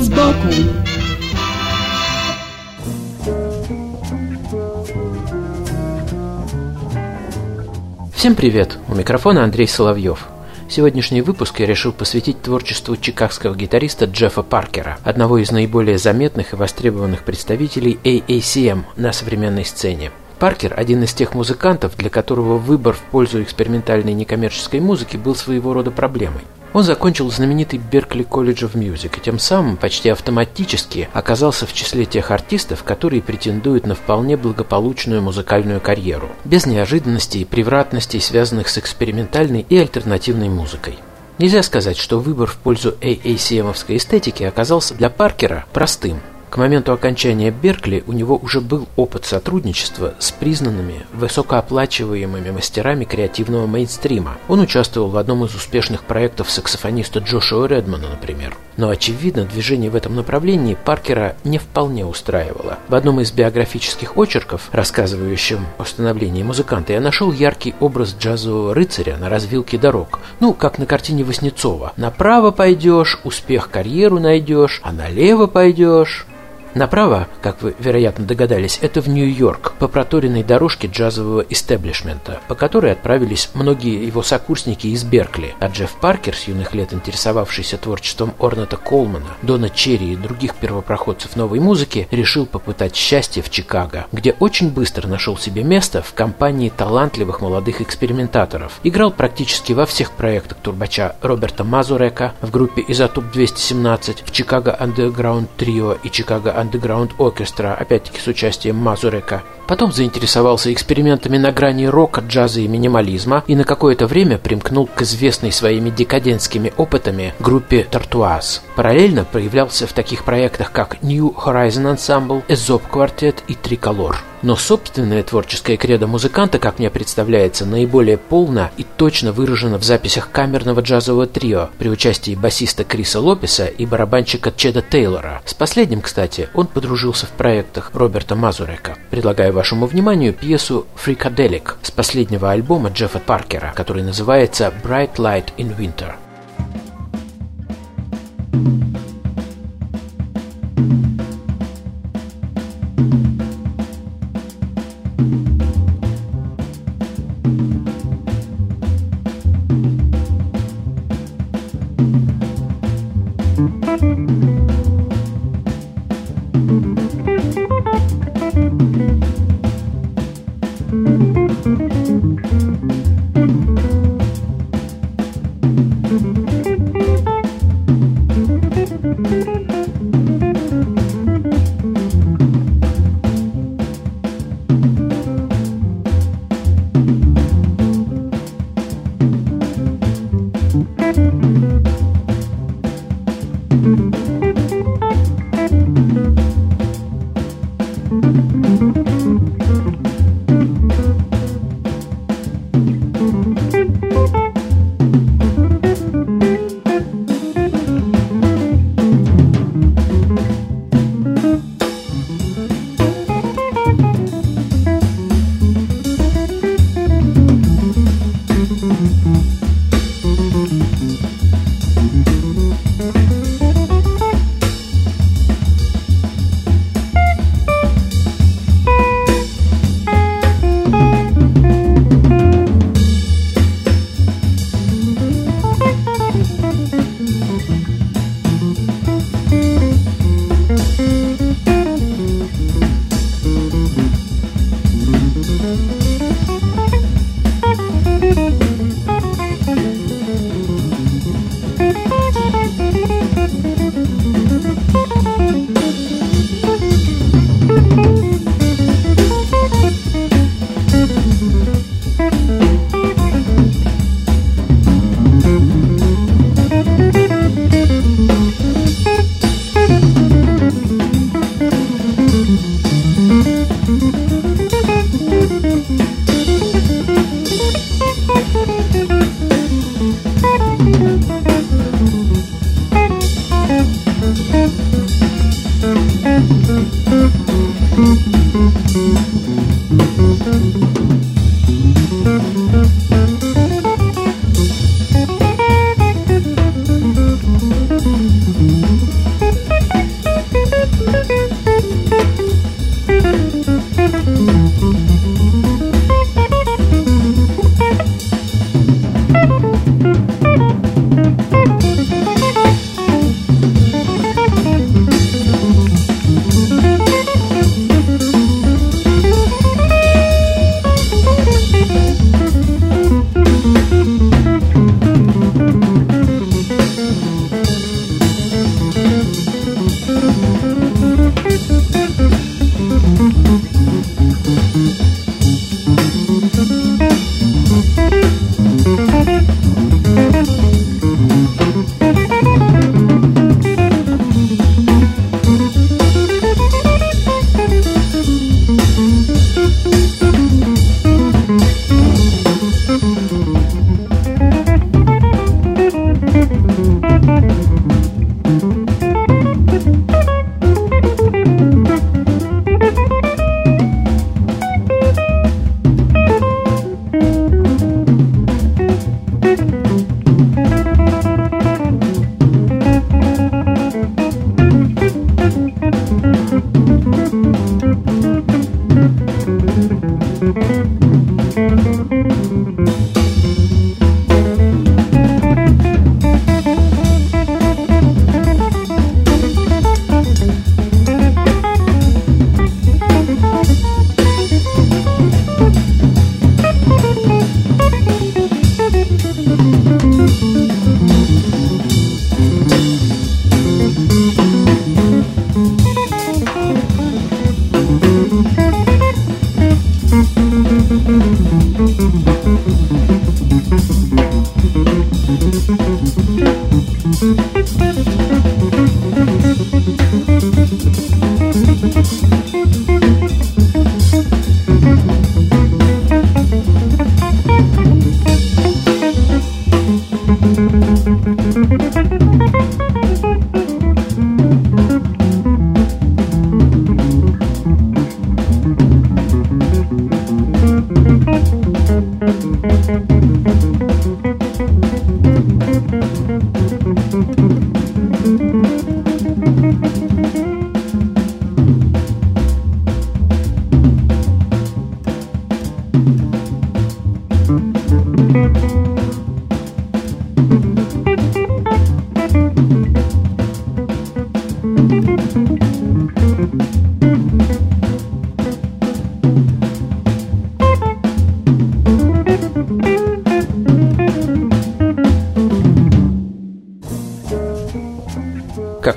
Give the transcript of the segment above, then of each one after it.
Вид сбоку Всем привет! У микрофона Андрей Соловьев. Сегодняшний выпуск я решил посвятить творчеству чикагского гитариста Джеффа Паркера, одного из наиболее заметных и востребованных представителей AACM на современной сцене. Паркер – один из тех музыкантов, для которого выбор в пользу экспериментальной некоммерческой музыки был своего рода проблемой. Он закончил знаменитый Беркли колледж of Music и тем самым почти автоматически оказался в числе тех артистов, которые претендуют на вполне благополучную музыкальную карьеру, без неожиданностей и превратностей, связанных с экспериментальной и альтернативной музыкой. Нельзя сказать, что выбор в пользу AACM-овской эстетики оказался для Паркера простым – к моменту окончания Беркли у него уже был опыт сотрудничества с признанными высокооплачиваемыми мастерами креативного мейнстрима. Он участвовал в одном из успешных проектов саксофониста Джошуа Редмана, например. Но, очевидно, движение в этом направлении Паркера не вполне устраивало. В одном из биографических очерков, рассказывающем о становлении музыканта, я нашел яркий образ джазового рыцаря на развилке дорог. Ну, как на картине Васнецова. Направо пойдешь, успех карьеру найдешь, а налево пойдешь Направо, как вы, вероятно, догадались, это в Нью-Йорк, по проторенной дорожке джазового истеблишмента, по которой отправились многие его сокурсники из Беркли, а Джефф Паркер, с юных лет интересовавшийся творчеством Орната Колмана, Дона Черри и других первопроходцев новой музыки, решил попытать счастье в Чикаго, где очень быстро нашел себе место в компании талантливых молодых экспериментаторов. Играл практически во всех проектах турбача Роберта Мазурека в группе «Изотоп-217», в «Чикаго Underground Trio» и «Чикаго Underground Orchestra, опять-таки с участием Мазурека. Потом заинтересовался экспериментами на грани рока, джаза и минимализма и на какое-то время примкнул к известной своими декадентскими опытами группе Тартуаз. Параллельно проявлялся в таких проектах, как New Horizon Ensemble, Aesop Quartet и Tricolor. Но собственная творческая кредо музыканта, как мне представляется, наиболее полно и точно выражена в записях камерного джазового трио при участии басиста Криса Лопеса и барабанщика Чеда Тейлора. С последним, кстати, он подружился в проектах Роберта Мазурека. Предлагаю вашему вниманию пьесу «Freakadelic» с последнего альбома Джеффа Паркера, который называется «Bright Light in Winter».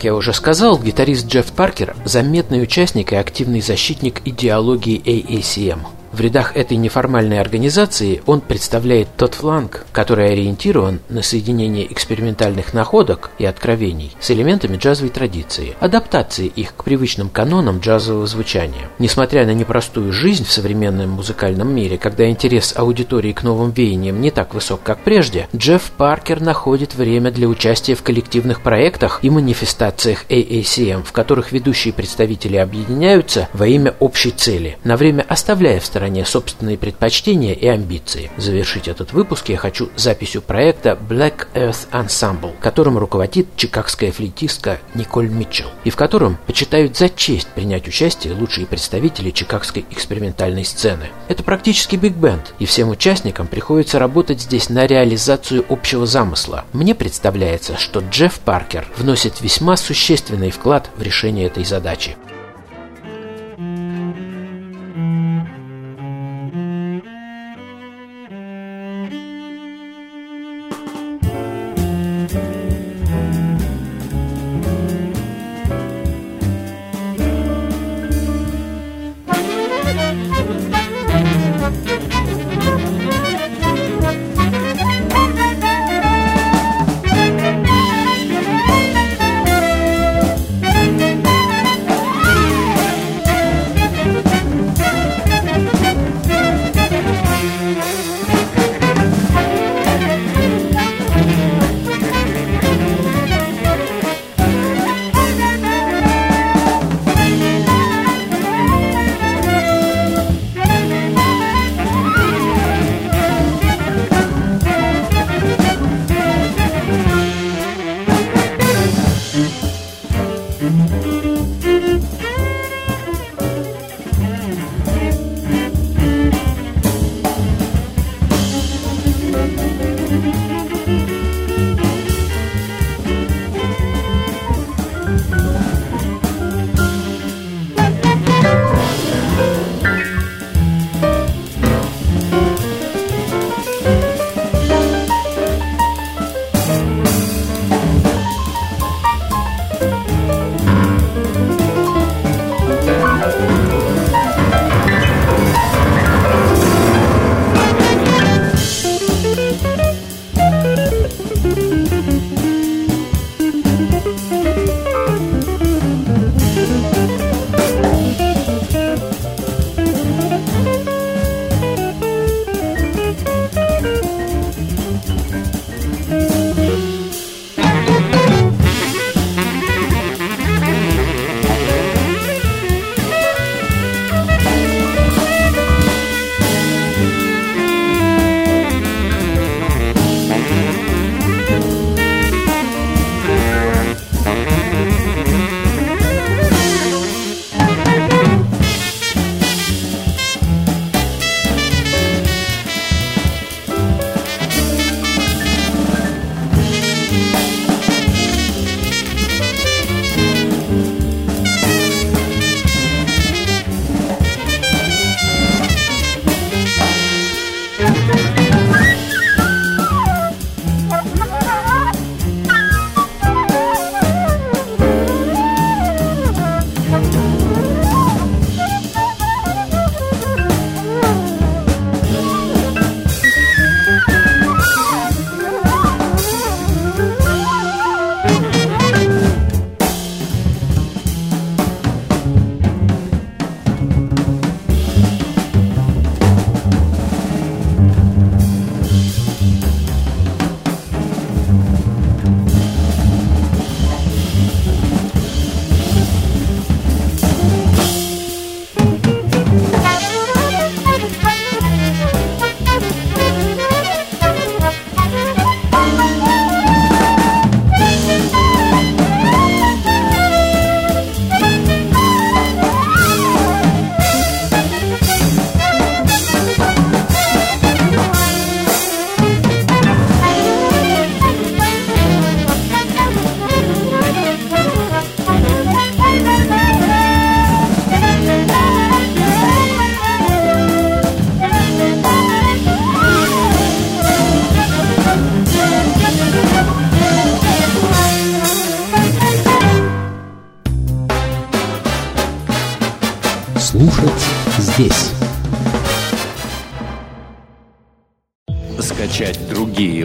Я уже сказал, гитарист Джефф Паркер – заметный участник и активный защитник идеологии AACM – в рядах этой неформальной организации он представляет тот фланг, который ориентирован на соединение экспериментальных находок и откровений с элементами джазовой традиции, адаптации их к привычным канонам джазового звучания. Несмотря на непростую жизнь в современном музыкальном мире, когда интерес аудитории к новым веяниям не так высок, как прежде, Джефф Паркер находит время для участия в коллективных проектах и манифестациях AACM, в которых ведущие представители объединяются во имя общей цели, на время оставляя в стороне стороне собственные предпочтения и амбиции. Завершить этот выпуск я хочу записью проекта Black Earth Ensemble, которым руководит чикагская флейтистка Николь Митчелл, и в котором почитают за честь принять участие лучшие представители чикагской экспериментальной сцены. Это практически биг-бенд, и всем участникам приходится работать здесь на реализацию общего замысла. Мне представляется, что Джефф Паркер вносит весьма существенный вклад в решение этой задачи.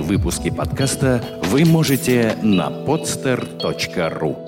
Выпуски подкаста вы можете на podster.ru